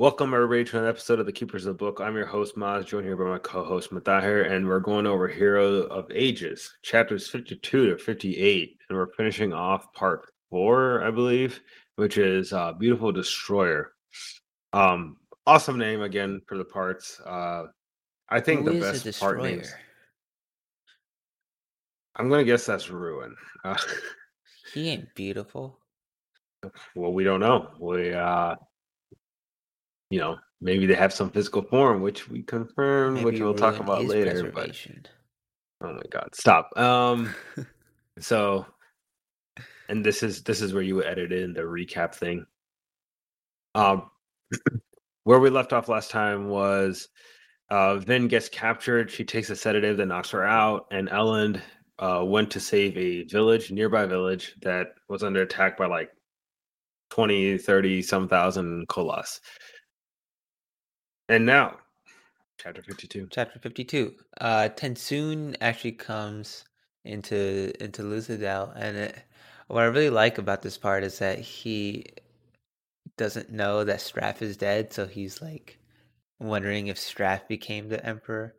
Welcome everybody to an episode of the Keepers of the Book. I'm your host Maz, joined here by my co-host Mutahar, and we're going over Hero of Ages, chapters 52 to 58, and we're finishing off part four, I believe, which is uh, Beautiful Destroyer. Um, awesome name again for the parts. Uh, I think Who the best part names. I'm gonna guess that's Ruin. Uh, He ain't beautiful. well, we don't know. We uh, you know, maybe they have some physical form, which we confirm, which we'll talk about later. But oh my god, stop. Um, so, and this is this is where you edit in the recap thing. Um, where we left off last time was uh, Vin gets captured. She takes a sedative that knocks her out, and Elend uh, went to save a village, nearby village that was under attack by like 20, 30 some thousand koloss. And now, chapter 52. Chapter fifty-two. Uh, TenSoon actually comes into into Luthadel, and it, what I really like about this part is that he doesn't know that Straff is dead, so he's like wondering if Straff became the emperor,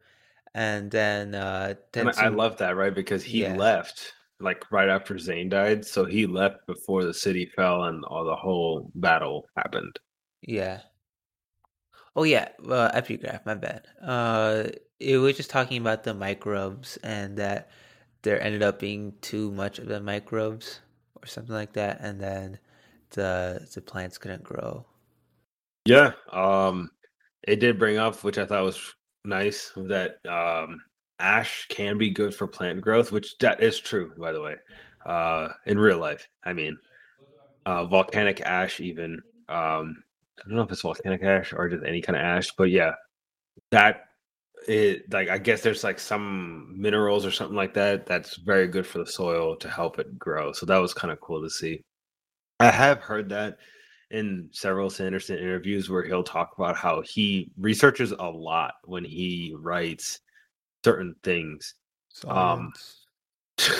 and then uh, And I- I love that, right? Because he Yeah. left like right after Zane died. So he left before the city fell and all the whole battle happened. Yeah. Oh yeah, uh, epigraph. My bad. Uh, it was just talking about the microbes and that there ended up being too much of the microbes or something like that, and then the the plants couldn't grow. Yeah. Um it did bring up, which I thought was nice, that um ash can be good for plant growth, which that is true, by the way. Uh in real life. I mean uh volcanic ash even. Um I don't know if it's volcanic ash or just any kind of ash, but yeah, that it like I guess there's like some minerals or something like that that's very good for the soil to help it grow. So that was kind of cool to see. I have heard that in several Sanderson interviews where he'll talk about how he researches a lot when he writes certain things. Um, Uh,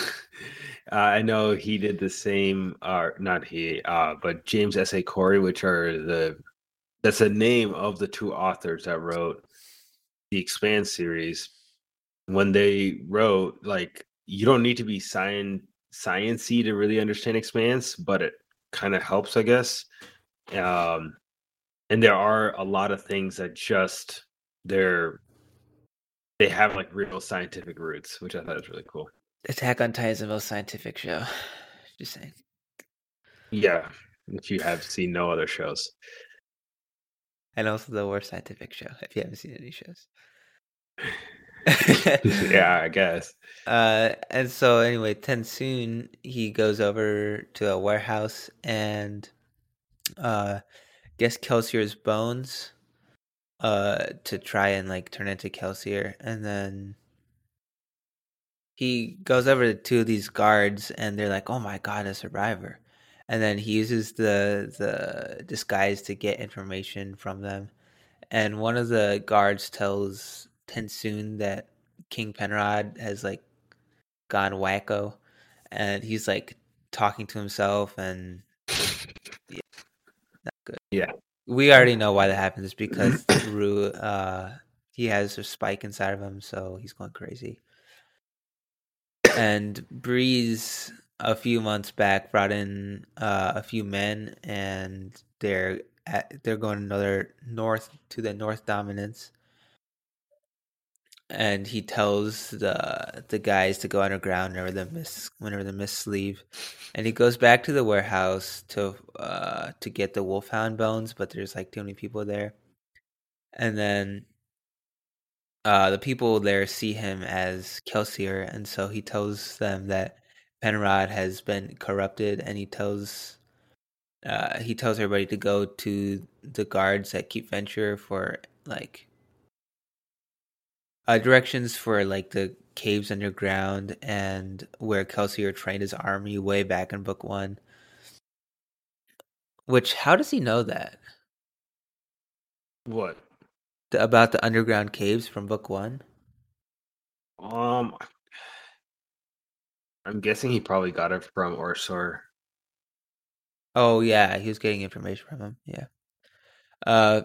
I know he did the same, or not he, uh, but James S. A. Corey, which are the that's the name of the two authors that wrote the Expanse series. When they wrote, like, you don't need to be science sciency to really understand Expanse, but it kind of helps, I guess. Um, and there are a lot of things that just they're they have like real scientific roots, which I thought was really cool. Attack on Titan is the most scientific show. Just saying. Yeah, if you have seen no other shows. And also the worst scientific show if you haven't seen any shows. yeah, I guess. Uh, and so anyway, TenSoon he goes over to a warehouse and uh gets Kelsier's bones uh to try and like turn into Kelsier and then he goes over to two of these guards and they're like, Oh my god, a survivor. And then he uses the the disguise to get information from them. And one of the guards tells TenSoon that King Penrod has like gone wacko and he's like talking to himself and yeah, not good. Yeah. We already know why that happens because Rue uh he has a spike inside of him, so he's going crazy. And Breeze a few months back brought in uh, a few men and they're at, they're going another north to the north dominance. And he tells the the guys to go underground whenever the mists whenever the mists leave, and he goes back to the warehouse to uh to get the wolfhound bones, but there's like too many people there, and then uh the people there see him as Kelsier, and so he tells them that Penrod has been corrupted, and he tells uh he tells everybody to go to the guards at Keep Venture for like uh, directions for like the caves underground and where Kelsier trained his army way back in book one. Which how does he know that What? The- about the underground caves from book one? Um, I'm guessing he probably got it from OreSeur. Oh yeah, he was getting information from him. Yeah. Uh,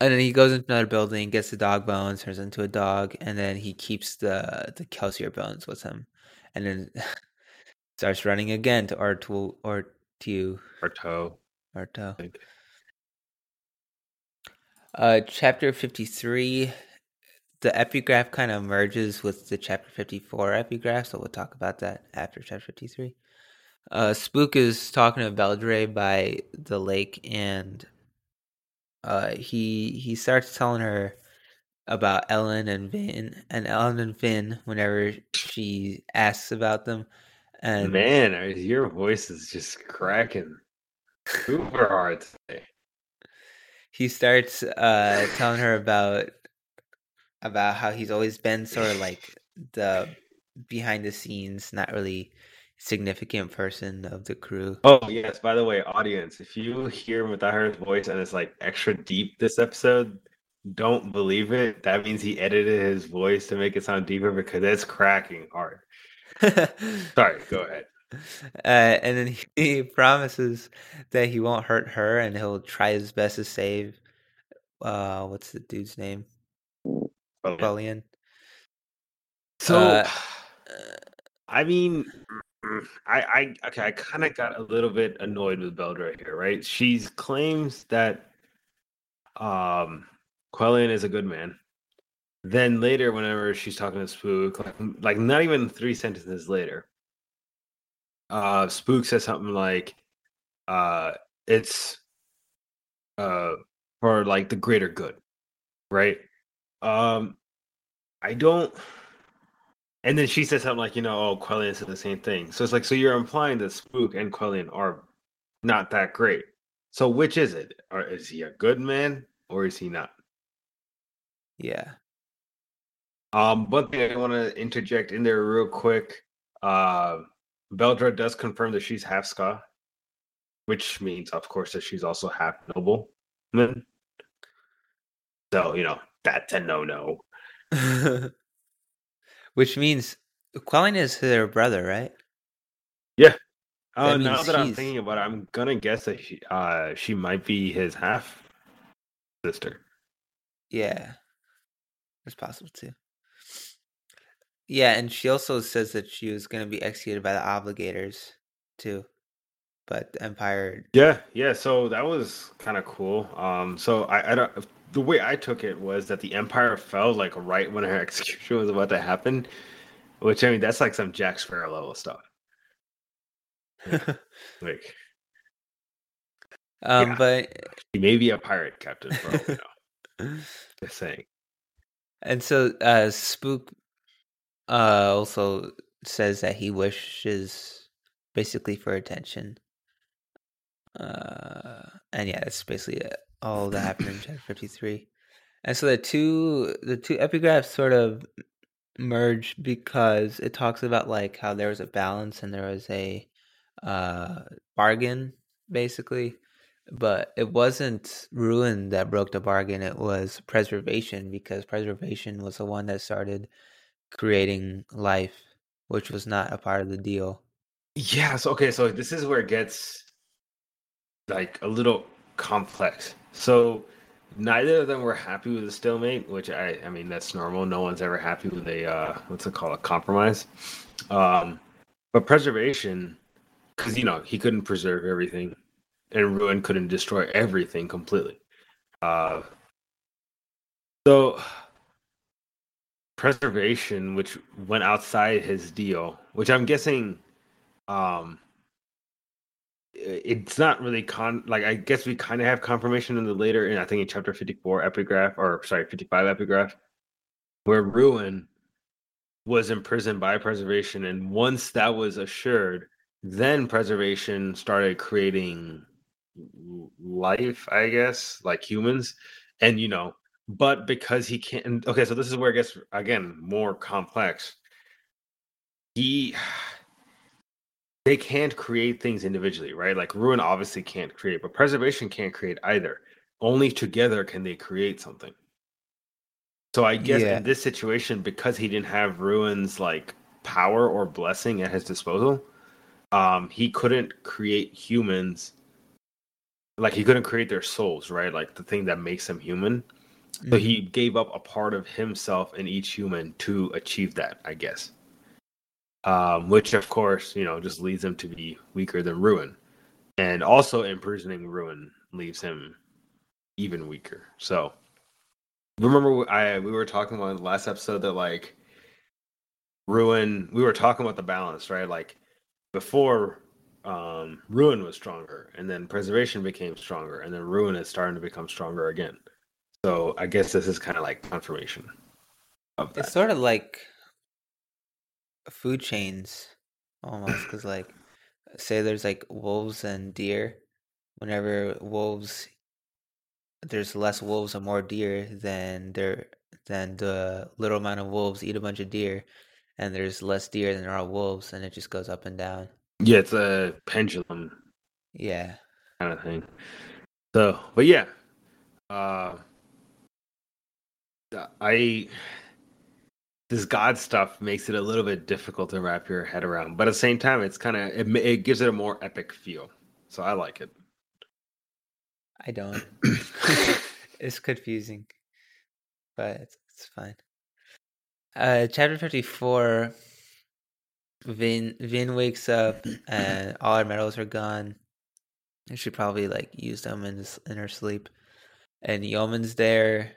And then he goes into another building, gets the dog bones, turns into a dog, and then he keeps the the Kelsier bones with him, and then starts running again to Artu or to Arto. Arto. I. Uh, chapter fifty three. The epigraph kind of merges with the chapter fifty four epigraph, so we'll talk about that after chapter fifty three. Uh, Spook is talking to Beldre by the lake, and uh, he he starts telling her about Elend and Vin, and Elend and Vin whenever she asks about them. And Man, your voice is just cracking super hard today. he starts uh, telling her about about how he's always been sort of like the behind the scenes, not really significant person of the crew. Oh yes, by the way, audience, if you hear Mutahar's voice and it's like extra deep this episode, don't believe it. That means he edited his voice to make it sound deeper because it's cracking hard. Sorry, go ahead. Uh, and then he, he promises that he won't hurt her and he'll try his best to save uh what's the dude's name? Quellion. So, Uh, I mean, mm, I, I okay, I kind of got a little bit annoyed with Beldre here, right? She claims that um Quellion is a good man. Then later, whenever she's talking to Spook, like, like not even three sentences later, uh Spook says something like, uh, it's uh for like the greater good, right? Um, I don't. And then she says something like, you know, oh, Quellion said the same thing. So it's like, so you're implying that Spook and Quellion are not that great. So which is it? Or is he a good man or is he not? yeah. Um, one thing I want to interject in there real quick. Uh, Beldre does confirm that she's half skaa, which means, of course, that she's also half noble. So you know that's a no-no. Which means Quellion is her brother, right? Uh, now that I'm thinking about it, I'm gonna guess that she, uh, she might be his half sister. Yeah. It's possible too. Yeah, and she also says that she was going to be executed by the obligators too. But the Empire Yeah, yeah. So that was kind of cool. Um, so I, I don't. The way I took it was that the Empire fell like right when her execution was about to happen, which I mean that's like some Jack Sparrow level stuff. Like um Yeah. but he may be a pirate captain, bro. Know, just saying. and so uh Spook uh also says that he wishes basically for attention. Uh and yeah, that's basically it. all that happened in chapter 53. And so the two the two epigraphs sort of merge because it talks about like how there was a balance and there was a uh bargain basically but it wasn't ruin that broke the bargain it was preservation because preservation was the one that started creating life which was not a part of the deal Yes. Okay. So this is where it gets like a little complex. So neither of them were happy with the stalemate, which I I mean that's normal. No one's ever happy with a uh, what's it called a compromise. Um, but preservation, because you know he couldn't preserve everything, and ruin couldn't destroy everything completely. Uh, so preservation, which went outside his deal, which I'm guessing um it's not really con like i guess we kind of have confirmation in the later in i think in chapter 54 epigraph or sorry 55 epigraph where ruin was imprisoned by preservation and once that was assured then preservation started creating life i guess like humans and you know but because he can't okay so this is where it gets again more complex. He they can't create things individually, right? Like ruin obviously can't create, but preservation can't create either. Only together can they create something. So I guess Yeah. in this situation, because he didn't have ruin's like power or blessing at his disposal, um, he couldn't create humans. Like he couldn't create their souls, right? Like the thing that makes them human. So he gave up a part of himself in each human to achieve that, I guess. Um, which of course, you know, just leads him to be weaker than Ruin. And also imprisoning Ruin leaves him even weaker. So remember I we were talking about in the last episode that like Ruin we were talking about the balance, right? Like before um Ruin was stronger and then preservation became stronger and then Ruin is starting to become stronger again. So I guess this is kind of like confirmation of that. It's sort of like food chains almost because like say there's like wolves and deer whenever wolves there's less wolves and more deer than there than the little amount of wolves eat a bunch of deer and there's less deer than there are wolves and it just goes up and down yeah, it's a pendulum yeah kind of thing. So, but yeah, uh, I this God stuff makes it a little bit difficult to wrap your head around, but at the same time, it's kind of it, it gives it a more epic feel. So I like it. i don't. It's confusing but it's, it's fine. Uh chapter 54 vin vin wakes up and all her metals are gone. And she probably like used them in his, in her sleep. And Yomen's there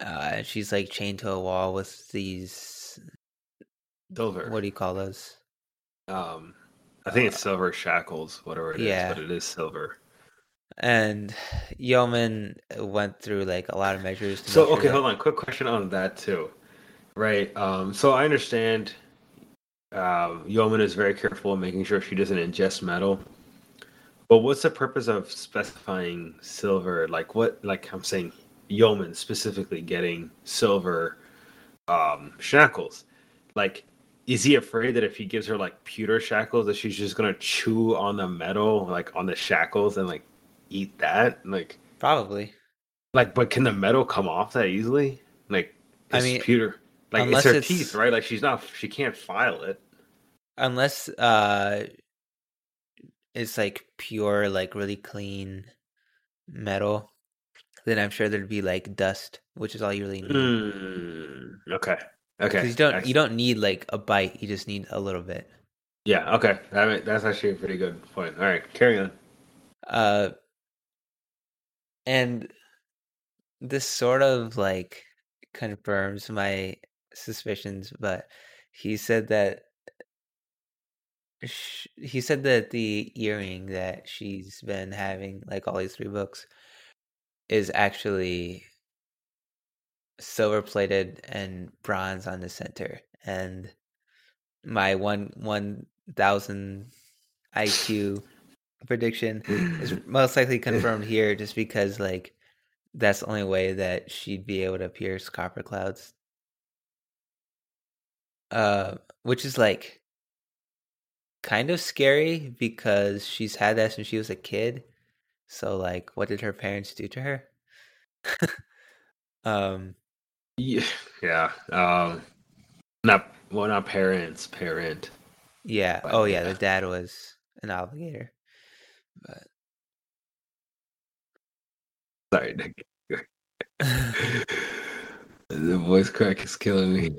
uh she's like chained to a wall with these Silver. what do you call those Um, I think it's silver shackles, whatever it is, yeah. but it is silver. and Yomen went through like a lot of measures to So sure okay, that- hold on. Quick question on that too. Right. Um, so I understand um Yomen is very careful in making sure she doesn't ingest metal. But what's the purpose of specifying silver? Like what like I'm saying Yomen specifically getting silver um shackles. Like is he afraid that if he gives her like pewter shackles that she's just gonna chew on the metal, like on the shackles and like eat that? Like probably like, but can the metal come off that easily? Like, I it's mean, pewter. Like, it's her it's- teeth, right? Like, she's not. She can't file it. unless uh it's like pure like really clean metal then i'm sure there'd be like dust which is all you really need Mm, okay. Okay. you don't you don't need like a bite you just need a little bit Yeah. Okay. That, that's actually a pretty good point. All right. Carry on. uh and this sort of like confirms my suspicions but he said that sh- he said that the earring that she's been having like all these three books is actually silver plated and bronze on the center and my one one thousand IQ prediction is most likely confirmed here just because like that's the only way that she'd be able to pierce copper clouds. Uh which is like kind of scary because she's had that since she was a kid so like what did her parents do to her um Yeah. Yeah. Um. Not well. Not parents. Parent. yeah But oh yeah yeah. the dad was an obligator. but Sorry, Nick. the voice crack is killing me.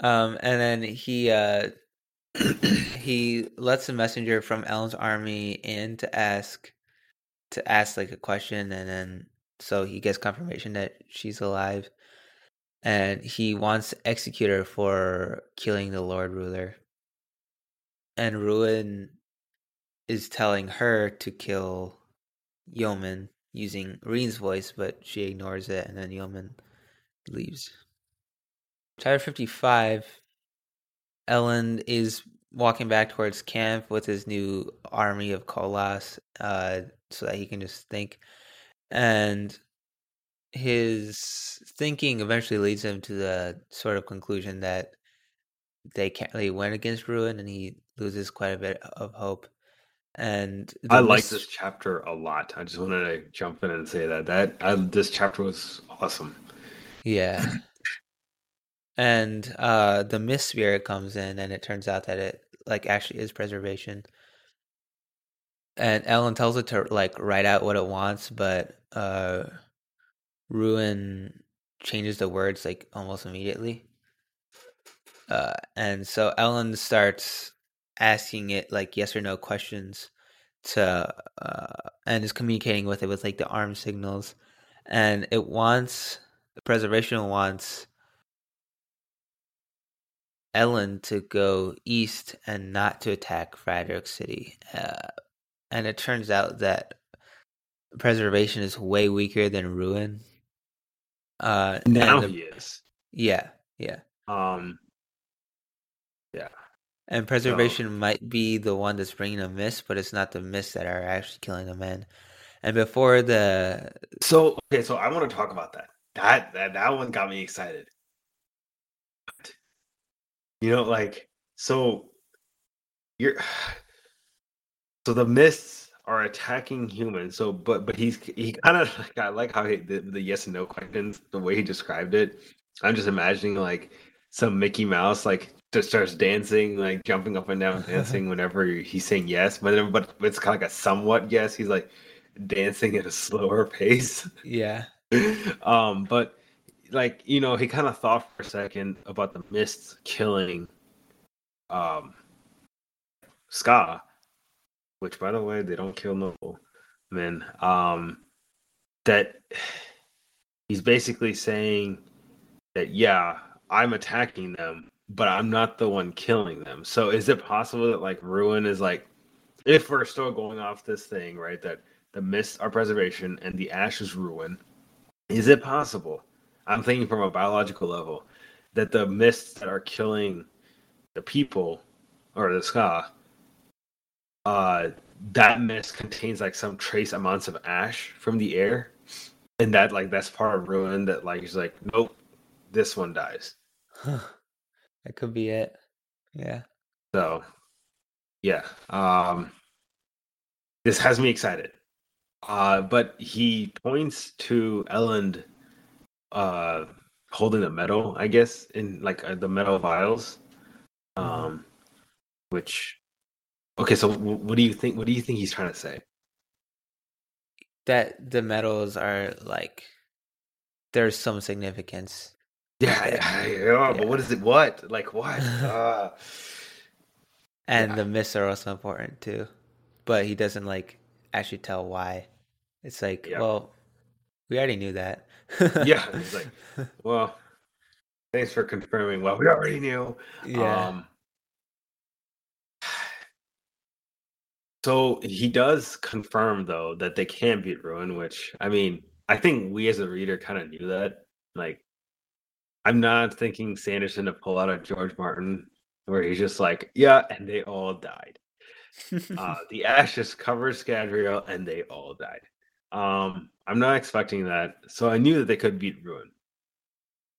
Um, and then he uh he lets a messenger from Elend's army in to ask to ask like a question, and then so he gets confirmation that she's alive, and he wants to execute her for killing the Lord Ruler. And Ruin is telling her to kill Yomen using Reen's voice, but she ignores it, and then Yomen leaves. Chapter 55 Elend is walking back towards camp with his new army of koloss uh, so that he can just think. And his thinking eventually leads him to the sort of conclusion that they can't really win against Ruin and he loses quite a bit of hope. And I like mis- this chapter a lot. I just wanted to jump in and say that that I, this chapter was awesome. Yeah. And uh the mist spirit comes in and it turns out that it like actually is preservation. and Elend tells it to like write out what it wants, but uh, Ruin changes the words like almost immediately. Uh, and so Elend starts asking it like yes or no questions to uh, and is communicating with it with like the arm signals and it wants the preservation wants Elend to go east and not to attack Fadrex City. Uh, and it turns out that preservation is way weaker than ruin. Uh, now the, he is. Yeah, yeah. Um, yeah. And preservation so. might be the one that's bringing a mist, but it's not the mist that are actually killing the men. And before the so okay, so I want to talk about that. That that that one got me excited. You know, like so you're so the mists are attacking humans. So, but but he's he kind of like I like how he, the, the yes and no questions, the way he described it. I'm just imagining like some Mickey Mouse like just starts dancing, like jumping up and down, dancing whenever he's saying yes. But then, but it's kind of like a somewhat yes. He's like dancing at a slower pace. Yeah. um, but like you know, he kind of thought for a second about the mists killing um skaa, which by the way, they don't kill no men. Um, that he's basically saying that yeah, I'm attacking them, but I'm not the one killing them. So is it possible that like ruin is like if we're still going off this thing, right? That the mists are preservation and the ash is ruin. Is it possible? I'm thinking from a biological level that the mists that are killing the people or the skaa, uh, that mist contains like some trace amounts of ash from the air, and that like that's part of ruin. That like is like nope, this one dies. Huh. That could be it. Yeah. So, yeah. Um, this has me excited. Uh, but he points to Elend uh, holding the metal, I guess, in like uh, the metal vials. Mm-hmm. Um, which, okay, so w- what do you think? What do you think he's trying to say? That the metals are like there's some significance. Yeah, yeah, yeah, yeah. but what is it? What like what? uh, and the myths are also important too, but he doesn't like actually tell why. It's like, well, we already knew that. yeah, it's like, well, thanks for confirming. Well, we already knew. Yeah. Um, so he does confirm though that they can beat Ruin, which I mean, I think we as a reader kind of knew that. Like, I'm not thinking Sanderson to pull out a George Martin where he's just like, yeah, and they all died uh, the ashes covered Scadrial and they all died. Um, I'm not expecting that, so I knew that they could beat Ruin.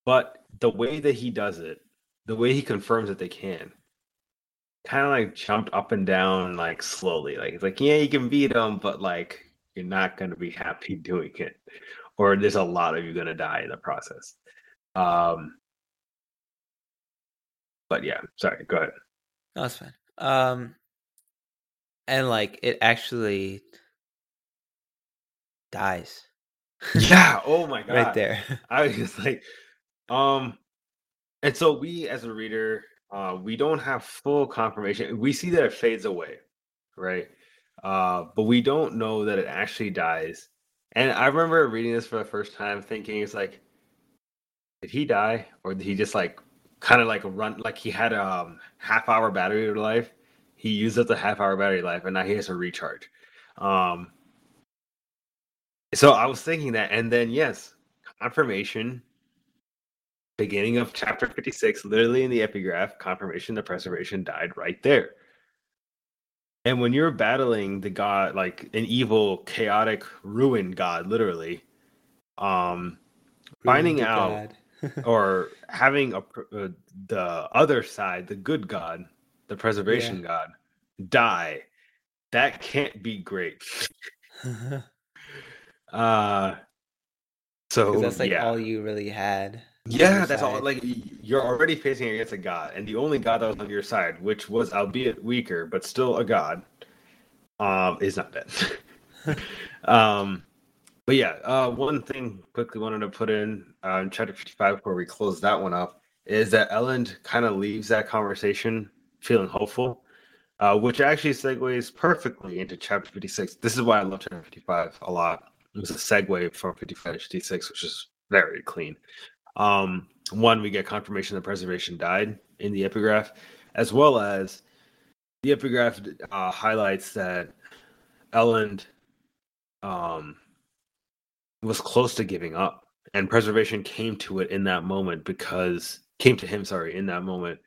But the way that he does it, the way he confirms that they can, kind of like jumped up and down like slowly. Like it's like, yeah, you can beat them, but like you're not gonna be happy doing it, or there's a lot of you gonna die in the process. Um, but yeah, sorry, go ahead. No, that's fine. Um, and like it actually dies. yeah. Oh my god. right there. I was just like, um, and so we as a reader, uh, we don't have full confirmation. We see that it fades away, right? Uh, but we don't know that it actually dies. And I remember reading this for the first time, thinking it's like, did he die, or did he just like kind of like run like he had a um, half hour battery life he used up the half hour battery life and now he has to recharge. Um, so I was thinking that, and then yes, confirmation. Beginning of chapter 56, literally in the epigraph, confirmation the preservation died right there. And when you're battling the god, like an evil, chaotic ruined god, literally, um, finding out or having a uh, the other side, the good god, the preservation yeah. god, die, that can't be great. uh so that's like yeah. all you really had. Yeah, that's side. all. Like you're already facing against a god, and the only god that was on your side, which was albeit weaker, but still a god, um, is not dead. um, but yeah, uh, one thing quickly wanted to put in uh, in chapter 55 before we close that one up is that Elend kind of leaves that conversation feeling hopeful, uh, which actually segues perfectly into chapter 56. This is why I love chapter 55 a lot. It was a segue from 55 to 56, which is very clean. Um, one, we get confirmation that preservation died in the epigraph, as well as the epigraph uh, highlights that Elend um, was close to giving up, and preservation came to it in that moment because came to him, sorry, in that moment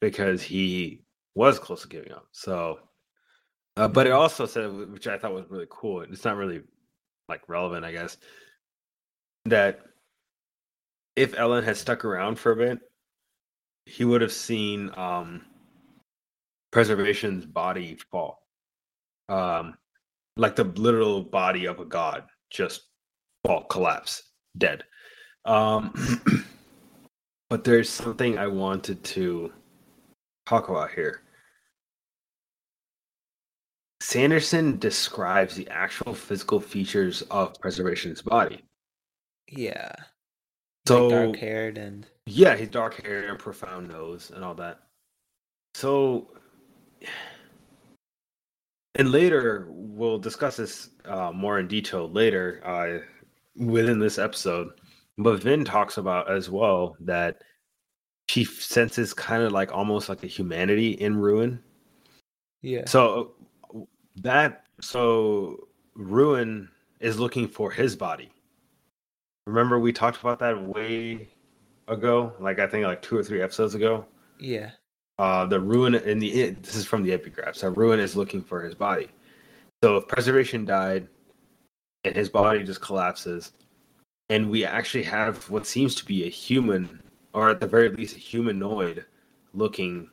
because he was close to giving up. So, uh, but it also said, which I thought was really cool. It's not really like relevant, I guess, that if Elend had stuck around for a bit, he would have seen um, preservation's body fall, um, like the literal body of a god just fall, collapse, dead. Um, but there's something I wanted to talk about here. Sanderson describes the actual physical features of preservation's body. Yeah. So like dark haired and yeah, he's dark haired and profound nose and all that. So and later we'll discuss this uh, more in detail later uh, within this episode. But Vin talks about as well that she senses kind of like almost like a humanity in Ruin. Yeah. So that so Ruin is looking for his body. Remember we talked about that way ago, like I think like two or three episodes ago. Yeah. Uh, the ruin in the this is from the epigraph. So ruin is looking for his body. So if preservation died, and his body just collapses, and we actually have what seems to be a human, or at the very least a humanoid, looking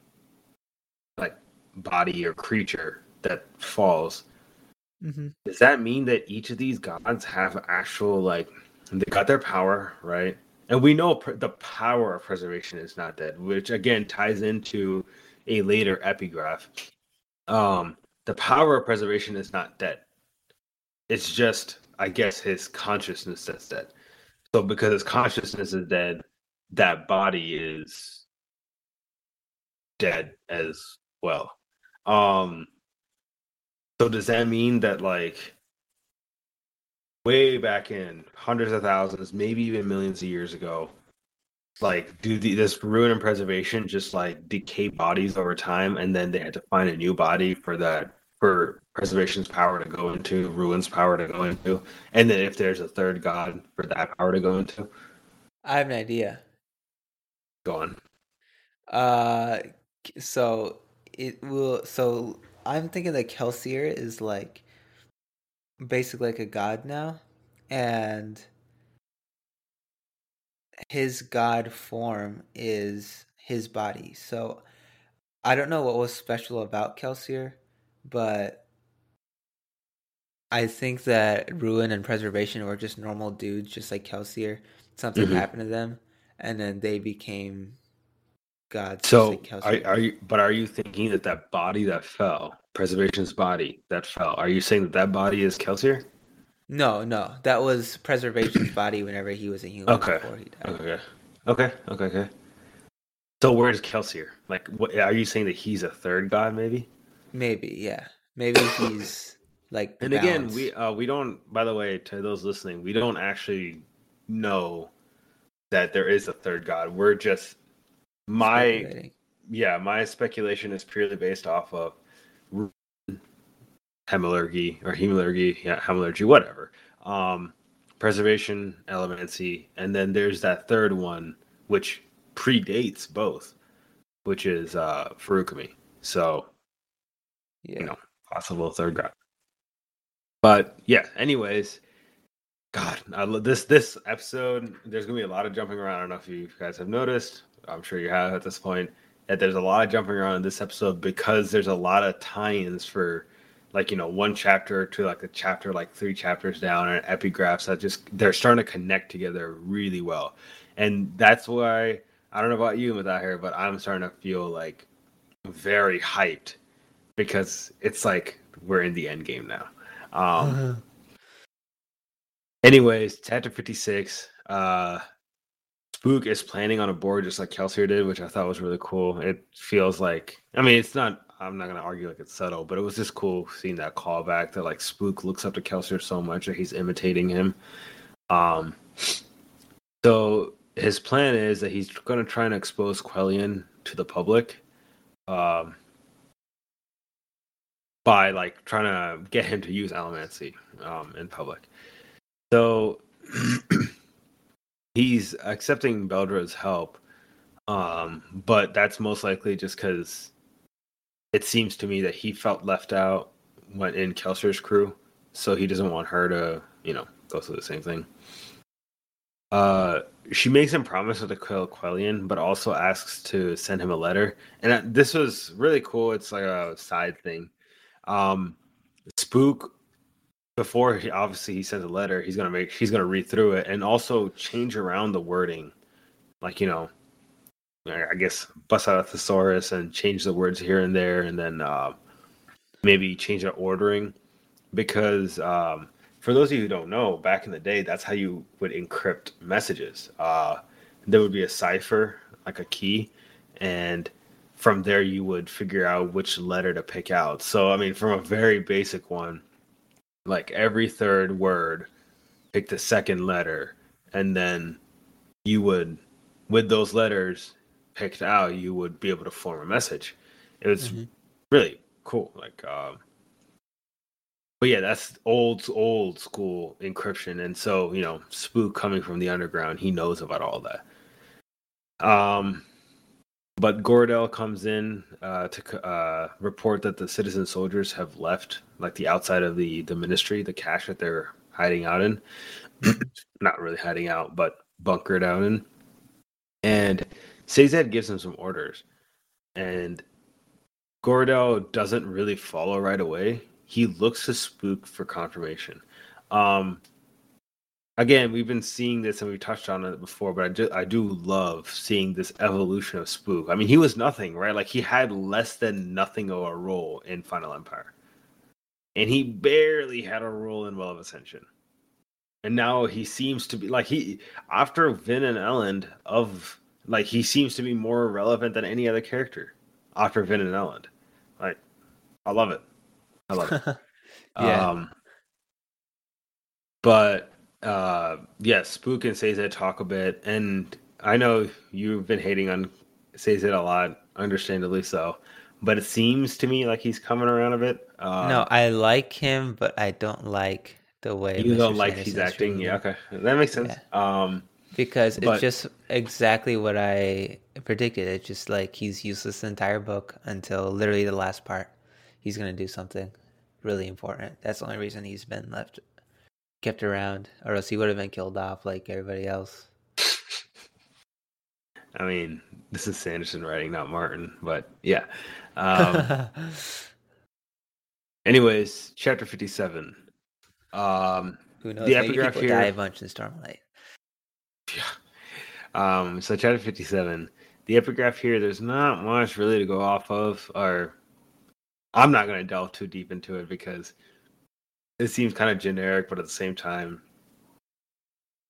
like body or creature that falls. Mm-hmm. Does that mean that each of these gods have actual like they got their power right? And we know pr- the power of preservation is not dead, which again ties into a later epigraph. Um, the power of preservation is not dead. It's just, I guess, his consciousness that's dead. So because his consciousness is dead, that body is dead as well. Um, so does that mean that like way back in hundreds of thousands, maybe even millions of years ago, like do the, this ruin and preservation just like decay bodies over time, and then they had to find a new body for that for preservation's power to go into, ruin's power to go into, and then if there's a third god for that power to go into. I have an idea. Go on. Uh, so it will. So I'm thinking that Kelsier is like basically like a god now, and his god form is his body. So I don't know what was special about Kelsier, but I think that Ruin and Preservation were just normal dudes, just like Kelsier. Something mm-hmm. happened to them, and then they became gods. So, are, are you? But are you thinking that that body that fell Preservation's body that fell. Are you saying that that body is Kelsier? No, no, that was Preservation's body whenever he was a human. Okay. Okay. Okay. Okay. Okay. So where's Kelsier? Like, what are you saying that he's a third god? Maybe. Maybe. Yeah. Maybe he's like. and balance. again, we uh we don't. By the way, to those listening, we don't actually know that there is a third god. We're just my yeah my speculation is purely based off of hemalurgy or hemalurgy, yeah, hemalurgy, whatever. Um, preservation, allomancy, and then there's that third one which predates both, which is uh Feruchemy. So, yeah. you know, possible third god. But yeah, anyways, God, I love this this episode. There's gonna be a lot of jumping around. I don't know if you guys have noticed. I'm sure you have at this point that there's a lot of jumping around in this episode because there's a lot of tie-ins for like you know one chapter to like a chapter like three chapters down and epigraphs that just they're starting to connect together really well and that's why i don't know about you without here but i'm starting to feel like very hyped because it's like we're in the end game now. Um, anyways, chapter 56. Uh, Spook is planning on a board just like Kelsier did, which I thought was really cool. It feels like, I mean, it's not, I'm not going to argue like it's subtle, but it was just cool seeing that callback that like Spook looks up to Kelsier so much that he's imitating him. Um, so his plan is that he's going to try and expose Quellion to the public. Um, by like trying to get him to use allomancy um, in public. So he's accepting Beldre's help, um, but that's most likely just because it seems to me that he felt left out when in Kelsier's crew, so he doesn't want her to, you know, go through the same thing. Uh, she makes him promise to kill Quellion, but also asks to send him a letter. And this was really cool. It's like a side thing. Um, Spook, before he obviously he sends a letter, he's gonna make he's gonna read through it and also change around the wording, like you know, I guess bust out a thesaurus and change the words here and there, and then uh, maybe change the ordering, because um, for those of you who don't know, back in the day, that's how you would encrypt messages. Uh, there would be a cipher, like a key, and from there you would figure out which letter to pick out. So I mean, from a very basic one, like every third word, pick the second letter, and then you would, with those letters picked out, you would be able to form a message. It was mm-hmm. really cool. Like, um, but yeah, that's old old school encryption, and so you know, Spook coming from the underground, he knows about all that. Um, but Goradel comes in uh, to uh, report that the citizen soldiers have left, like the outside of the the ministry, the cache that they're hiding out in. Not really hiding out, but bunkered out in. And Sazed gives him some orders, and Goradel doesn't really follow right away. He looks to Spook for confirmation. Um, again, we've been seeing this and we touched on it before, but I just I do love seeing this evolution of Spook. I mean, he was nothing, right? Like he had less than nothing of a role in Final Empire. And he barely had a role in Well of Ascension. And now he seems to be like he after Vin and Elend of like he seems to be more relevant than any other character after Vin and Elend. Like I love it. I love it. yeah. Um but uh yes, Spook and Sazed talk a bit, and I know you've been hating on Sazed a lot, understandably so. But it seems to me like he's coming around a bit. Uh, no, I like him, but I don't like the way you Mr. don't like he's acting. Yeah, okay, that makes sense. Yeah. Um, because but, it's just exactly what I predicted. It's just like he's useless the entire book until literally the last part. He's gonna do something really important. That's the only reason he's been left kept around, or else he would have been killed off like everybody else. I mean, this is Sanderson writing, not Martin, but yeah. Um, anyways, chapter fifty-seven. Um, Who knows? The Maybe epigraph here die a bunch in Stormlight. Yeah. Um, so chapter fifty-seven. The epigraph here. There's not much really to go off of, or I'm not going to delve too deep into it because it seems kind of generic, but at the same time,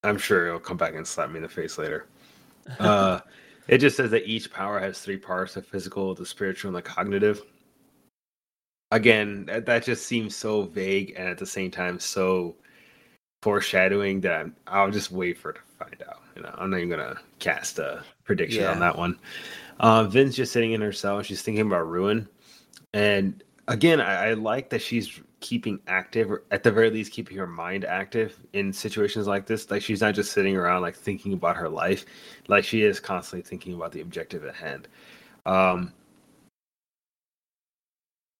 I'm sure it'll come back and slap me in the face later. Uh, it just says that each power has three parts: the physical, the spiritual, and the cognitive. Again, that, that just seems so vague and at the same time so foreshadowing that I'll just wait for it to find out. You know, I'm not even gonna cast a prediction yeah. on that one. Uh, Vin's just sitting in her cell and she's thinking about ruin. And again, I, I like that she's keeping active or at the very least keeping her mind active in situations like this. Like she's not just sitting around like thinking about her life. Like she is constantly thinking about the objective at hand. Um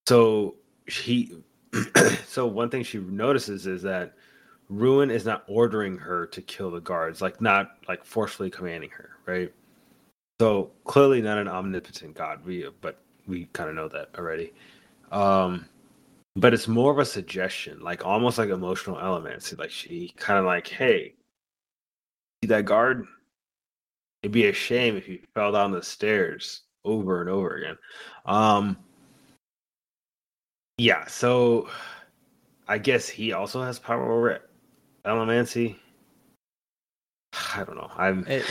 so she so one thing she notices is that ruin is not ordering her to kill the guards like not like forcefully commanding her right? So clearly not an omnipotent god. We but we kind of know that already. Um but it's more of a suggestion, like almost like emotional elements. Like she kind of like, hey, see that guard? It'd be a shame if you fell down the stairs over and over again. Um, Yeah, so I guess he also has power over Allomancy. I don't know. I'm. It,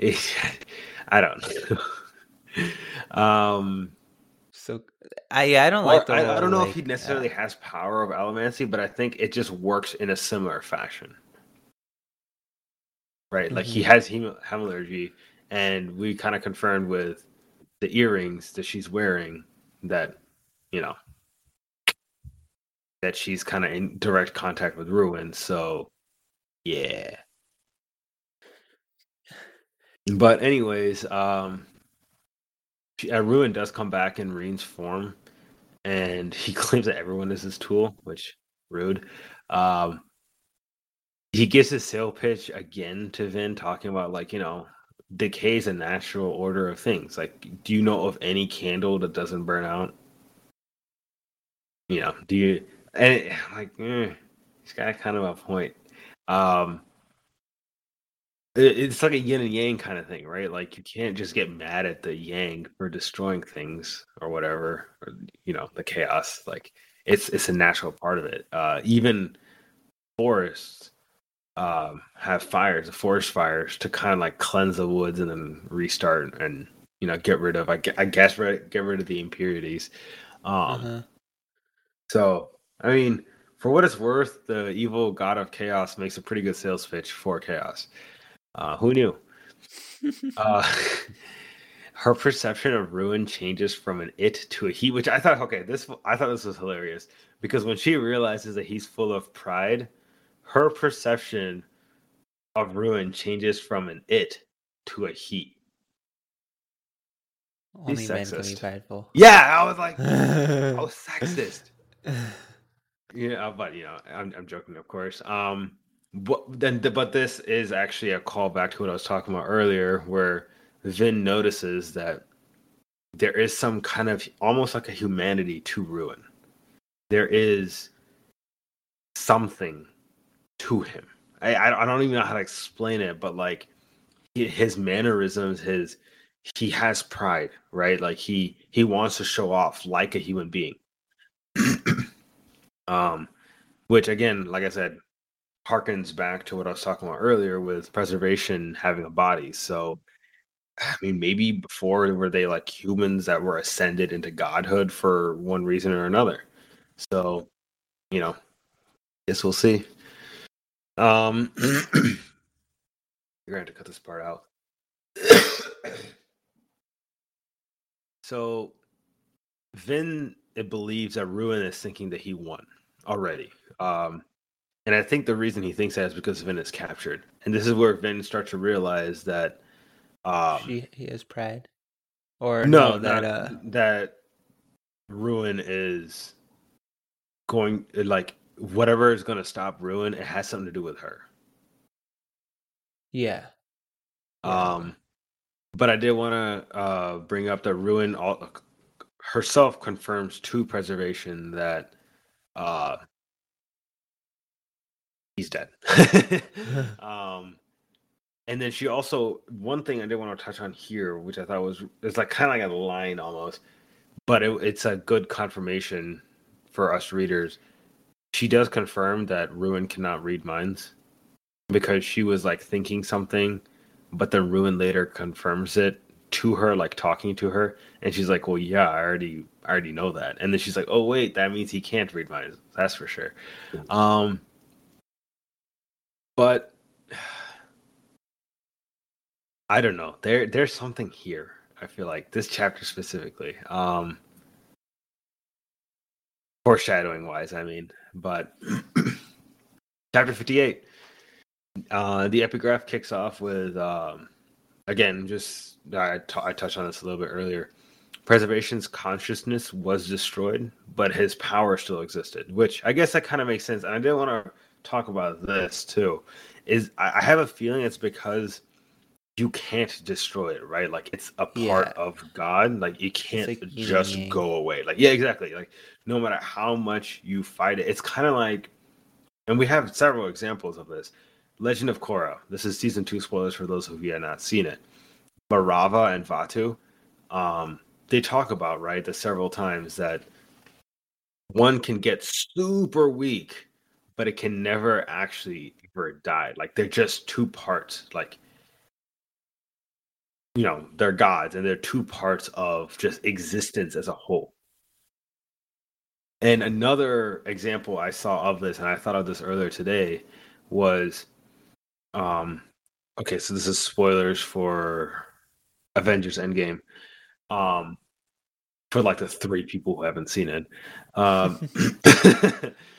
I don't know. um, so I yeah, I don't or like the I, I don't know if he necessarily uh, has power of Allomancy, but I think it just works in a similar fashion. Right, like he Mhm. has hem- hemalurgy, and we kind of confirmed with the earrings that she's wearing that, you know, that she's kind of in direct contact with Ruin. So, yeah. But anyways, um, uh, Ruin does come back in Reen's form, and he claims that everyone is his tool, which rude. Um, he gives his sale pitch again to Vin, talking about like you know, decay is a natural order of things. Like, do you know of any candle that doesn't burn out? You know, do you? And it- like, eh, he's got kind of a point. Um, it's like a yin and yang kind of thing, right? Like you can't just get mad at the yang for destroying things or whatever, or you know, the chaos. Like it's it's a natural part of it. Uh, even forests um, have fires, forest fires, to kind of like cleanse the woods and then restart and you know get rid of. I, I guess right, get rid of the impurities. Um, uh-huh. so, I mean, for what it's worth, the evil god of chaos makes a pretty good sales pitch for chaos. Uh, who knew? Uh, her perception of ruin changes from an it to a he, which I thought, okay, this I thought this was hilarious because when she realizes that he's full of pride, her perception of ruin changes from an it to a he. Only men can be sexist. prideful. Yeah, I was like, I was sexist. Yeah, but you know, I'm I'm joking, of course. Um, but then, but this is actually a callback to what I was talking about earlier, where Vin notices that there is some kind of almost like a humanity to Ruin. There is something to him. I I don't even know how to explain it, but like his mannerisms, his he has pride, right? Like he he wants to show off like a human being. um, which again, like I said, harkens back to what I was talking about earlier with preservation having a body. So, I mean, maybe before were they like humans that were ascended into godhood for one reason or another. So, you know, guess we'll see. Um, you're gonna have to cut this part out. so, Vin it believes that Ruin is thinking that he won already. Um, and I think the reason he thinks that is because Vin is captured. And this is where Vin starts to realize that um, she he has pride. Or no, no, that that uh that Ruin is going like whatever is going to stop Ruin. It has something to do with her. yeah. Um, but I did want to uh, bring up that Ruin all, herself confirms to preservation that uh, he's dead. um, and then she also one thing I did want to touch on here, which I thought was it's like kind of like a line almost, but it, it's a good confirmation for us readers. She does confirm that Ruin cannot read minds because she was like thinking something, but then Ruin later confirms it to her, like talking to her, and she's like, "Well, yeah, I already, I already know that." And then she's like, "Oh, wait, that means he can't read minds. That's for sure." Um, but I don't know. There, there's something here. I feel like this chapter specifically, um, foreshadowing wise. I mean, but chapter fifty-eight. Uh, the epigraph kicks off with um, again, just I, t- I touched on this a little bit earlier. Preservation's consciousness was destroyed, but his power still existed, which I guess that kind of makes sense. And I didn't want to talk about this too. Is I, I have a feeling it's because you can't destroy it, right? Like it's a part Yeah. of God. Like you can't like just yang. go away. Like yeah, exactly. Like no matter how much you fight it, it's kind of like, and we have several examples of this. Legend of Korra. This is season two spoilers for those of you who have not seen it. Raava and Vaatu, um, they talk about right the several times that one can get super weak, but it can never actually ever die. Like they're just two parts. Like you know, they're gods and they're two parts of just existence as a whole. And another example I saw of this, and I thought of this earlier today, was um okay, so this is spoilers for Avengers Endgame. Um for like the three people who haven't seen it. Um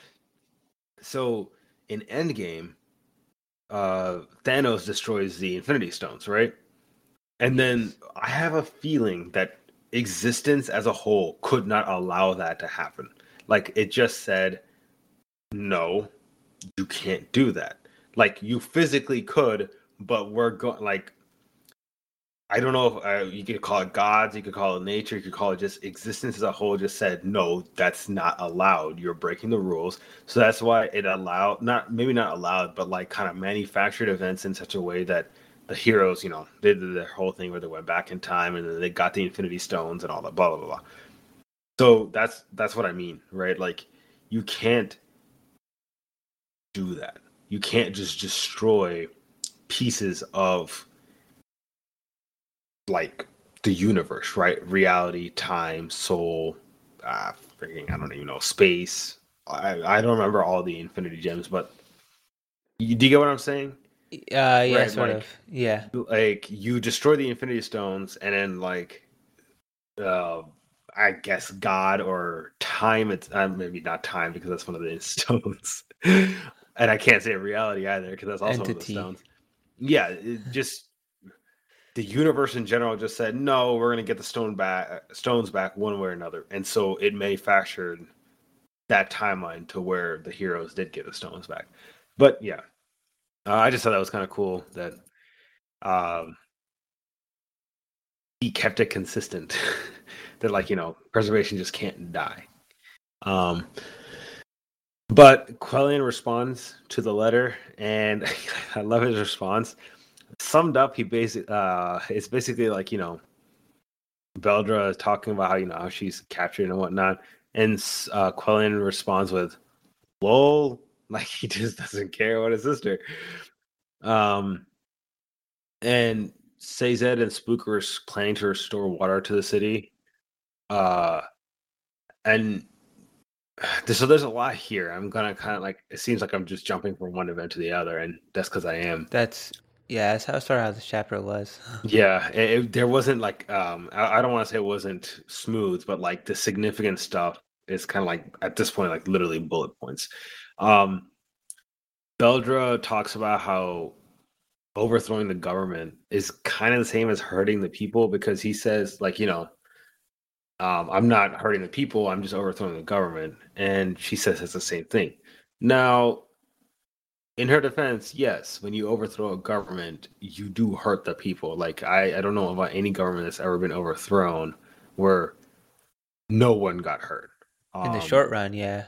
so in Endgame, uh Thanos destroys the Infinity Stones, right? And then I have a feeling that existence as a whole could not allow that to happen. Like it just said, no, you can't do that. Like you physically could, but we're going like I don't know if uh, you could call it gods, you could call it nature, you could call it just existence as a whole. Just said no, that's not allowed. You're breaking the rules. So that's why it allowed, not maybe not allowed, but like kind of manufactured events in such a way that the heroes, you know, they did their whole thing where they went back in time and then they got the Infinity Stones and all that, blah blah blah. blah. So that's that's what I mean, right? Like you can't do that. You can't just destroy pieces of like the universe, right? Reality, time, soul, uh, freaking, I don't even know, space. I, I don't remember all the Infinity Gems, but you, do you get what I'm saying? Uh, yeah, Right, sort like- of. Yeah. like you destroy the infinity stones and then like uh i guess god or time it's uh, maybe not time because that's one of the stones and i can't say reality either because that's also one of the stones yeah it just the universe in general just said no we're going to get the stone back stones back one way or another. And so it manufactured that timeline to where the heroes did get the stones back. But yeah. Uh, i just thought that was kind of cool that um he kept it consistent that like you know preservation just can't die. Um but Quellion responds to the letter and i love his response summed up he basically uh it's basically like you know Beldre is talking about how you know how she's captured and whatnot and uh Quellion responds with lol like he just doesn't care about his sister um and Sazed and Spook are planning to restore water to the city. Uh, and so there's a lot here. I'm gonna kind of like it seems like I'm just jumping from one event to the other, and that's because I am. That's yeah. That's how started how the chapter was. Yeah, it, it- there wasn't like um I, I don't want to say it wasn't smooth, but like the significant stuff is kind of like at this point like literally bullet points. Um, Beldre talks about how overthrowing the government is kind of the same as hurting the people because he says like you know um, i'm not hurting the people i'm just overthrowing the government and she says it's the same thing now in her defense yes when you overthrow a government you do hurt the people. Like i i don't know about any government that's ever been overthrown where no one got hurt. In the Um, short run, yeah.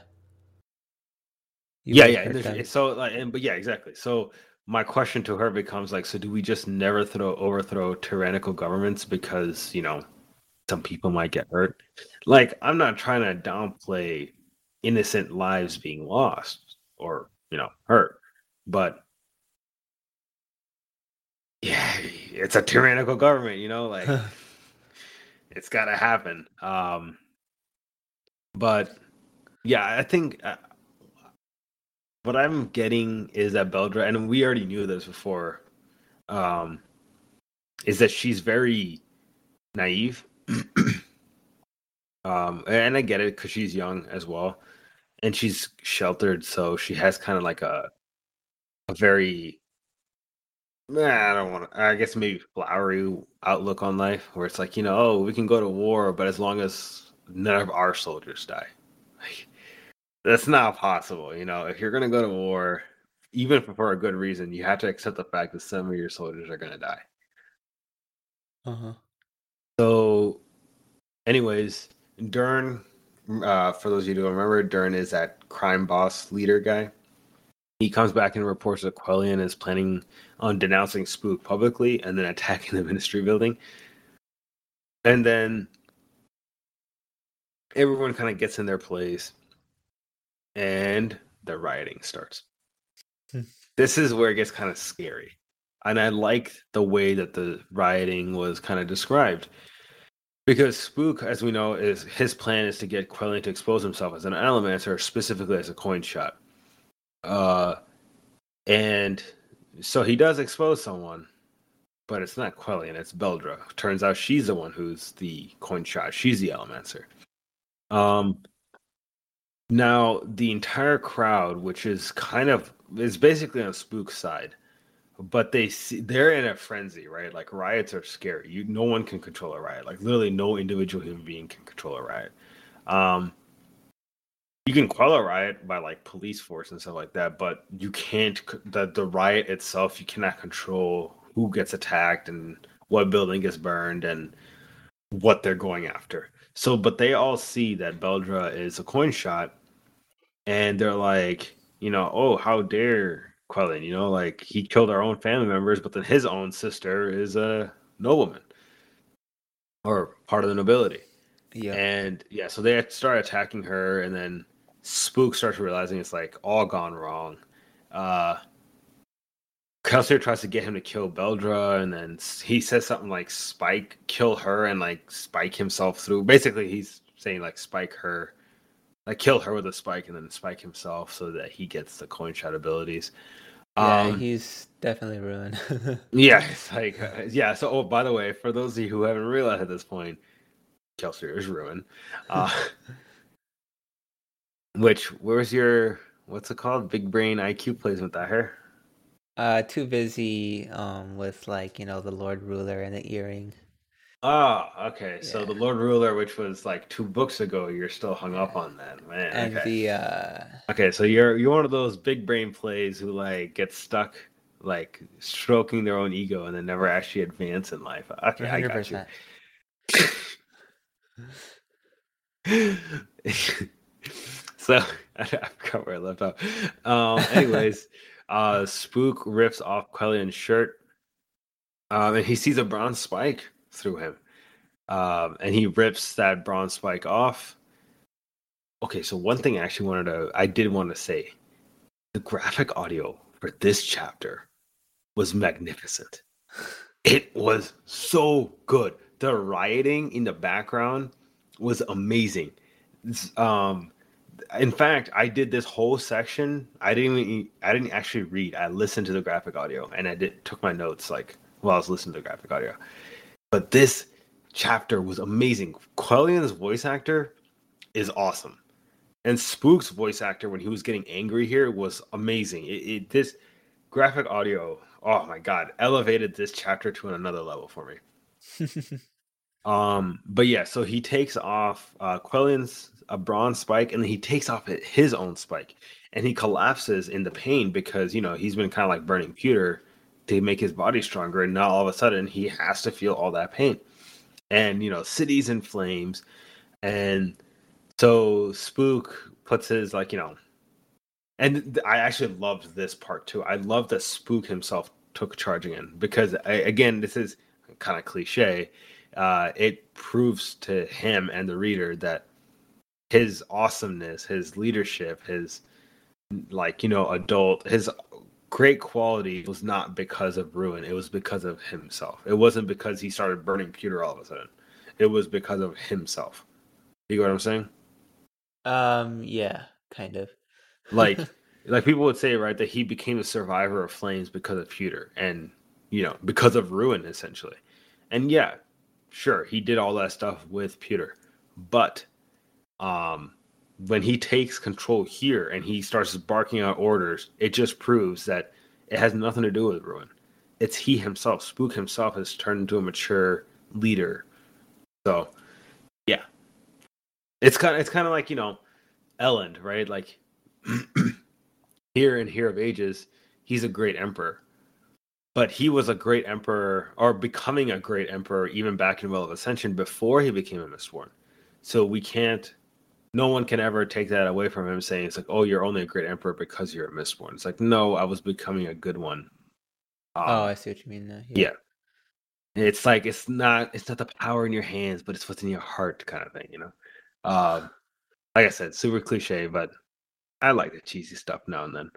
You yeah yeah hurt and there's- them. so like and, but yeah exactly. So my question to her becomes like so do we just never throw overthrow tyrannical governments because you know some people might get hurt? Like i'm not trying to downplay innocent lives being lost or you know hurt but yeah it's a tyrannical government you know like it's got to happen. Um, but yeah, I think uh, what I'm getting is that Beldre, and we already knew this before, um, is that she's very naive. um, and I get it because she's young as well, and she's sheltered, so she has kind of like a a very Nah, I don't want to. I guess maybe flowery outlook on life, where it's like you know, oh, we can go to war, but as long as none of our soldiers die, like, that's not possible. You know, if you're gonna go to war, even for, for a good reason, you have to accept the fact that some of your soldiers are gonna die. uh-huh. So, anyways, Durn, uh, for those of you who don't remember, Durn is that crime boss leader guy. He comes back and reports that Quellion is planning on denouncing Spook publicly and then attacking the ministry building. And then everyone kind of gets in their place. and the rioting starts. Hmm. this is where it gets kind of scary. And I liked the way that the rioting was kind of described. Because Spook, as we know, is his plan is to get Quellion to expose himself as an Allomancer, specifically as a coin shot. Uh, and so he does expose someone, but it's not Quellion, it's Beldre. Turns out she's the one who's the coin shot. She's the Allomancer. Um, now the entire crowd, which is kind of is basically on Spook's side, but they see they're in a frenzy, right? Like riots are scary. You no one can control a riot. Like literally, no individual human being can control a riot. Um, you can quell a riot by like police force and stuff like that, but you can't the the riot itself. You cannot control who gets attacked and what building gets burned and what they're going after. So, but they all see that Beldre is a coin shot, and they're like, you know, oh, how dare Quellion? You know, like he killed our own family members, but then his own sister is a nobleman or part of the nobility. Yeah. And yeah, so they start attacking her, and then Spook starts realizing it's like all gone wrong. Uh Kelsier tries to get him to kill Beldre, and then he says something like Spike, kill her, and like Spike himself through. Basically, he's saying like Spike her, like kill her with a spike, and then Spike himself so that he gets the coin shot abilities. yeah, Um, he's definitely ruined. yeah, it's like uh, yeah. So, oh, by the way, for those of you who haven't realized at this point, Kelsier is ruined. Uh, which where's your what's it called? Big brain IQ plays with that hair. uh too busy um with like, you know, the Lord Ruler and the earring. Oh, okay. So the Lord Ruler, which was like two books ago, you're still hung up on that, man. And okay. the uh okay, so you're you're one of those big brain plays who like get stuck like stroking their own ego and then never actually advance in life. Okay, I hundred got you. so I forgot where I left off. Um, anyways, uh, Spook rips off Quellion's shirt, um, and he sees a bronze spike through him, um, and he rips that bronze spike off. Okay, so one thing I actually wanted to, I did want to say, the graphic audio for this chapter was magnificent. It was so good. The rioting in the background was amazing. Um, in fact, I did this whole section. I didn't even, I didn't actually read. I listened to the graphic audio and I did took my notes like while I was listening to the graphic audio. But this chapter was amazing. Quellion's voice actor is awesome. And Spook's voice actor when he was getting angry here was amazing. It, it this graphic audio, oh my god, elevated this chapter to another level for me. Um, but yeah, so he takes off uh Quellion's a bronze spike, and then he takes off his own spike, and he collapses in the pain because you know he's been kind of like burning pewter to make his body stronger, and now all of a sudden he has to feel all that pain, and you know cities in flames, and so Spook puts his like you know, and I actually loved this part too. I love that Spook himself took charge again because I, again this is kind of cliche uh, it proves to him and the reader that his awesomeness, his leadership, his like you know adult, his great quality was not because of ruin. It was because of himself. It wasn't because he started burning pewter all of a sudden. It was because of himself. You get what I'm saying? um yeah, kind of. Like like people would say right that he became a survivor of flames because of pewter and you know because of ruin essentially. And yeah, sure he did all that stuff with pewter, but um when he takes control here and he starts barking out orders it just proves that it has nothing to do with ruin. It's he himself. Spook himself has turned into a mature leader. So yeah. It's kind of it's kind of like you know elend right? Like here in Hero of Ages he's a great emperor but he was a great emperor or becoming a great emperor even back in well of ascension before he became a mistborn. So we can't no one can ever take that away from him saying it's like oh you're only a great emperor because you're a mistborn. It's like no i was becoming a good one. Um, oh, I see what you mean now. yeah. It's like it's not it's not the power in your hands but it's what's in your heart kind of thing you know? Um like i said super cliche but I like the cheesy stuff now and then.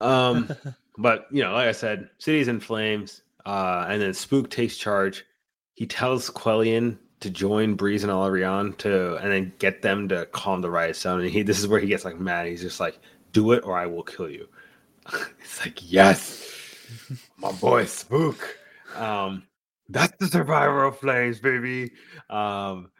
Um, but you know, like I said, city's in flames. Uh, and then Spook takes charge. He tells Quellion to join Breeze and Allrianne to, and then get them to calm the riots down. And he, this is where he gets like mad. He's just like, "Do it, or I will kill you." it's like, yes, my boy Spook. Um, that's the survivor of flames, baby. Um,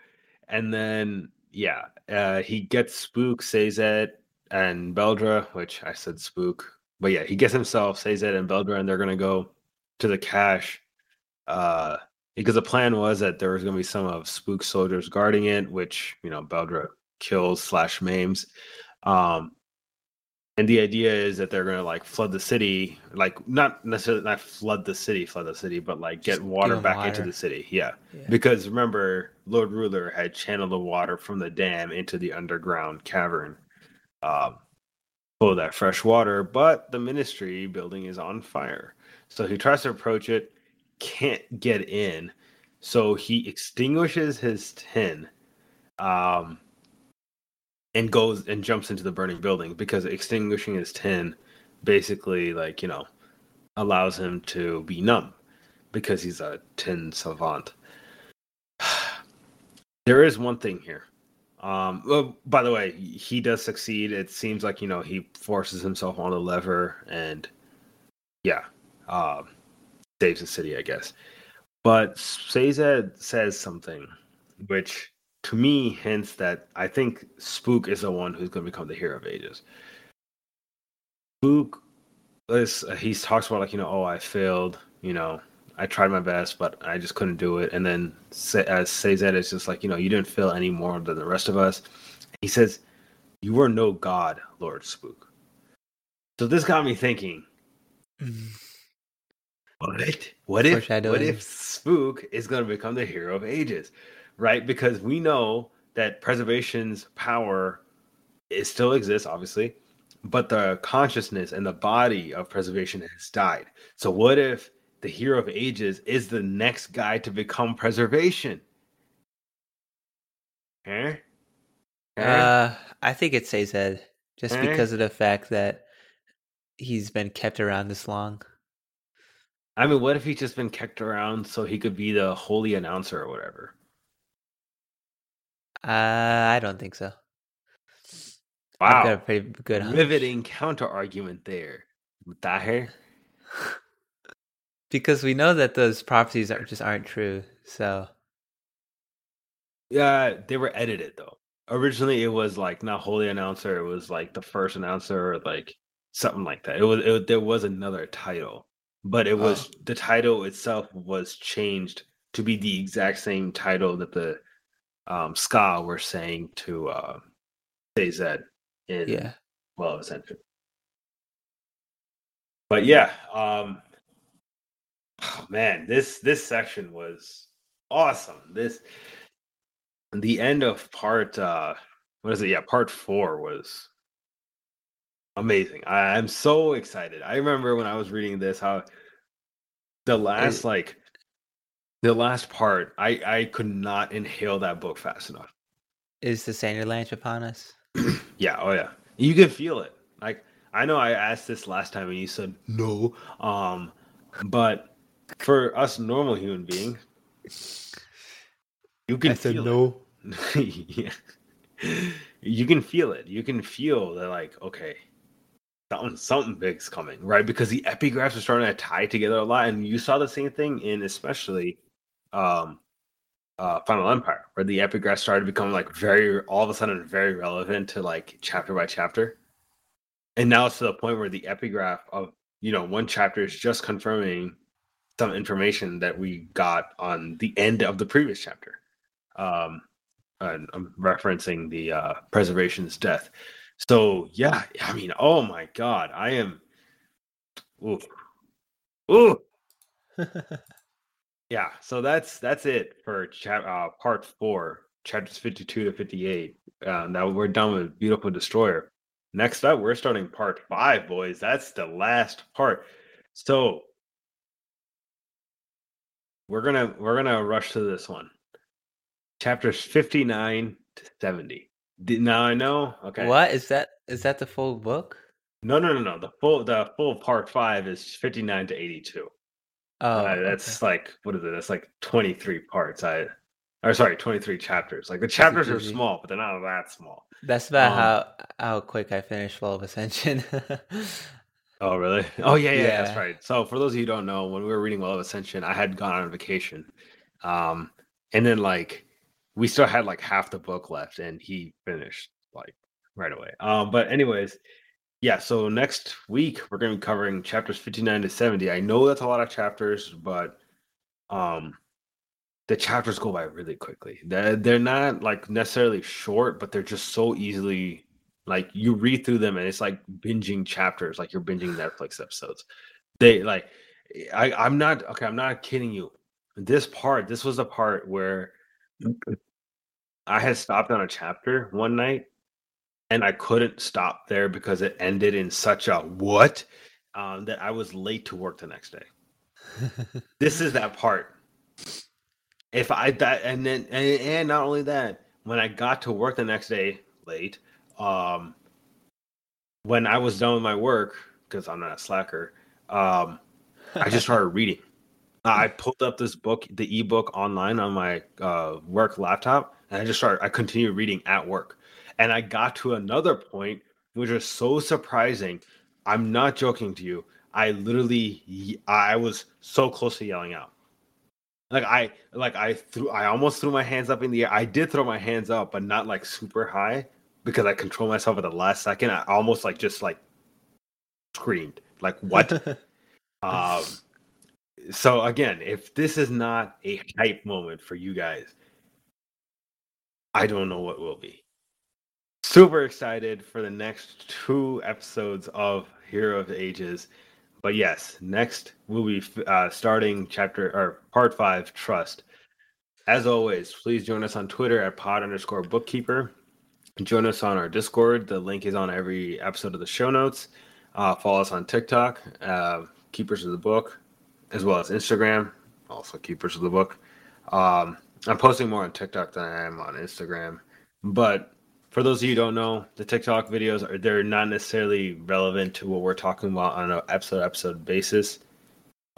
and then yeah, uh, he gets Spook, Sazed, and Beldre, which I said Spook, but yeah, he gets himself, Sazed, and Beldre, and they're gonna go to the cache. Uh, because the plan was that there was gonna be some of Spook soldiers guarding it, which you know Beldre kills slash maims. Um, and the idea is that they're gonna like flood the city, like not necessarily not flood the city, flood the city, but like get Just water back water. into the city. Yeah. Yeah. because remember, Lord Ruler had channeled the water from the dam into the underground cavern, um, of that fresh water. But the Ministry building is on fire, so he tries to approach it, can't get in, so he extinguishes his tin. Um, and goes and jumps into the burning building because extinguishing his tin basically like you know allows him to be numb because he's a tin savant there is one thing here um well, by the way he does succeed it seems like you know he forces himself on the lever and yeah um saves the city i guess but Sazed says something which to me hints that I think Spook is the one who's going to become the hero of ages. Spook is he talks about like you know oh I failed you know I tried my best but I just couldn't do it and then as uh, Sazed is just like you know you didn't fail any more than the rest of us. He says you were no god, Lord Spook. So this got me thinking. What? What if what if Spook is going to become the hero of ages, right? Because we know that preservation's power it still exists, obviously, but the consciousness and the body of preservation has died. So what if the hero of ages is the next guy to become preservation? Huh? Huh? Uh, I think it says that just Eh? because of the fact that he's been kept around this long. I mean, what if he's just been kept around so he could be the holy announcer or whatever? Uh, I don't think so. Wow. I've got a pretty good hunch. riveting counter argument there. Tahir. because we know that those prophecies are just aren't true. So Yeah, they were edited though. Originally, it was like not holy announcer. It was like the first announcer, or like something like that. It was it, there was another title, but it was the title itself was changed to be the exact same title that the um, skaa were saying to uh, Sazed in yeah, well Ascension. But yeah, um oh, man, this this section was awesome. This the end of part uh what is it? Yeah, part four was amazing. I, I'm so excited. I remember when I was reading this how the last like the last part, I I could not inhale that book fast enough. is the Sanderlanche upon us? Yeah, oh yeah. You can feel it. Like I know I asked this last time and you said no. Um but for us normal human beings, you can feel no. yeah. You can feel it. You can feel that like, okay, something something big's coming, right? Because the epigraphs are starting to tie together a lot. And you saw the same thing in especially um uh Final Empire, where the epigraphs started to become like very all of a sudden very relevant to like chapter by chapter. And now it's to the point where the epigraph of you know one chapter is just confirming some information that we got on the end of the previous chapter. Um and I'm referencing the uh preservation's death. So yeah, I mean, oh my god, I am ooh. Ooh. Yeah, so that's that's it for chap uh, part four, chapters fifty-two to fifty-eight. Uh, now we're done with Beautiful Destroyer. Next up, we're starting part five, boys. That's the last part. So we're gonna we're gonna rush to this one. Chapters fifty-nine to seventy. Now I know. Okay. What is that? is that the full book? No, no, no, no. The full the full part five is fifty nine to eighty two. Oh, uh, that's okay. like what is it? That's like twenty three parts. I or sorry, twenty three chapters. Like the chapters are small, but they're not that small. That's about Um, how how quick I finished Fall of Ascension. Oh, really? Oh, yeah, yeah, that's right. So, for those of you who don't know, when we were reading Well of Ascension, I had gone on vacation. Um, and then, like, we still had like half the book left, and he finished like right away. Um, but, anyways, yeah, so next week we're going to be covering chapters 59 to 70. I know that's a lot of chapters, but um, the chapters go by really quickly. They're, they're not like necessarily short, but they're just so easily like you read through them and it's like binging chapters, like you're binging Netflix episodes. They like I, I'm not okay, I'm not kidding you. This part, this was the part where I had stopped on a chapter one night and I couldn't stop there because it ended in such a what um, that I was late to work the next day. This is that part. If I that and then and, and not only that, when I got to work the next day late, um, when I was done with my work because I'm not a slacker, um, I just started reading. I pulled up this book, the ebook online on my uh, work laptop, and I just started. I continued reading at work, and I got to another point which was so surprising. I'm not joking to you. I literally, I was so close to yelling out. Like I, like I threw, I almost threw my hands up in the air. I did throw my hands up, but not like super high because I controlled myself at the last second. I almost like just like screamed, like what? um, so again, if this is not a hype moment for you guys, I don't know what will be. Super excited for the next two episodes of Hero of Ages. But yes, next we'll be uh, starting chapter or part five, Trust. As always, please join us on Twitter at pod underscore bookkeeper. Join us on our Discord. The link is on every episode of the show notes. Uh, follow us on TikTok, uh, Keepers of the Book, as well as Instagram, also Keepers of the Book. Um, I'm posting more on TikTok than I am on Instagram. But for those of you who don't know, the TikTok videos are they're not necessarily relevant to what we're talking about on an episode episode basis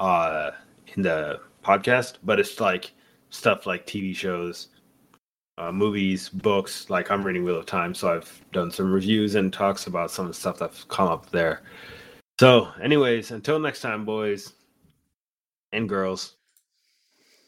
uh in the podcast, but it's like stuff like TV shows, uh, movies, books. Like I'm reading Wheel of Time, so I've done some reviews and talks about some of the stuff that's come up there. So, anyways, until next time, boys and girls,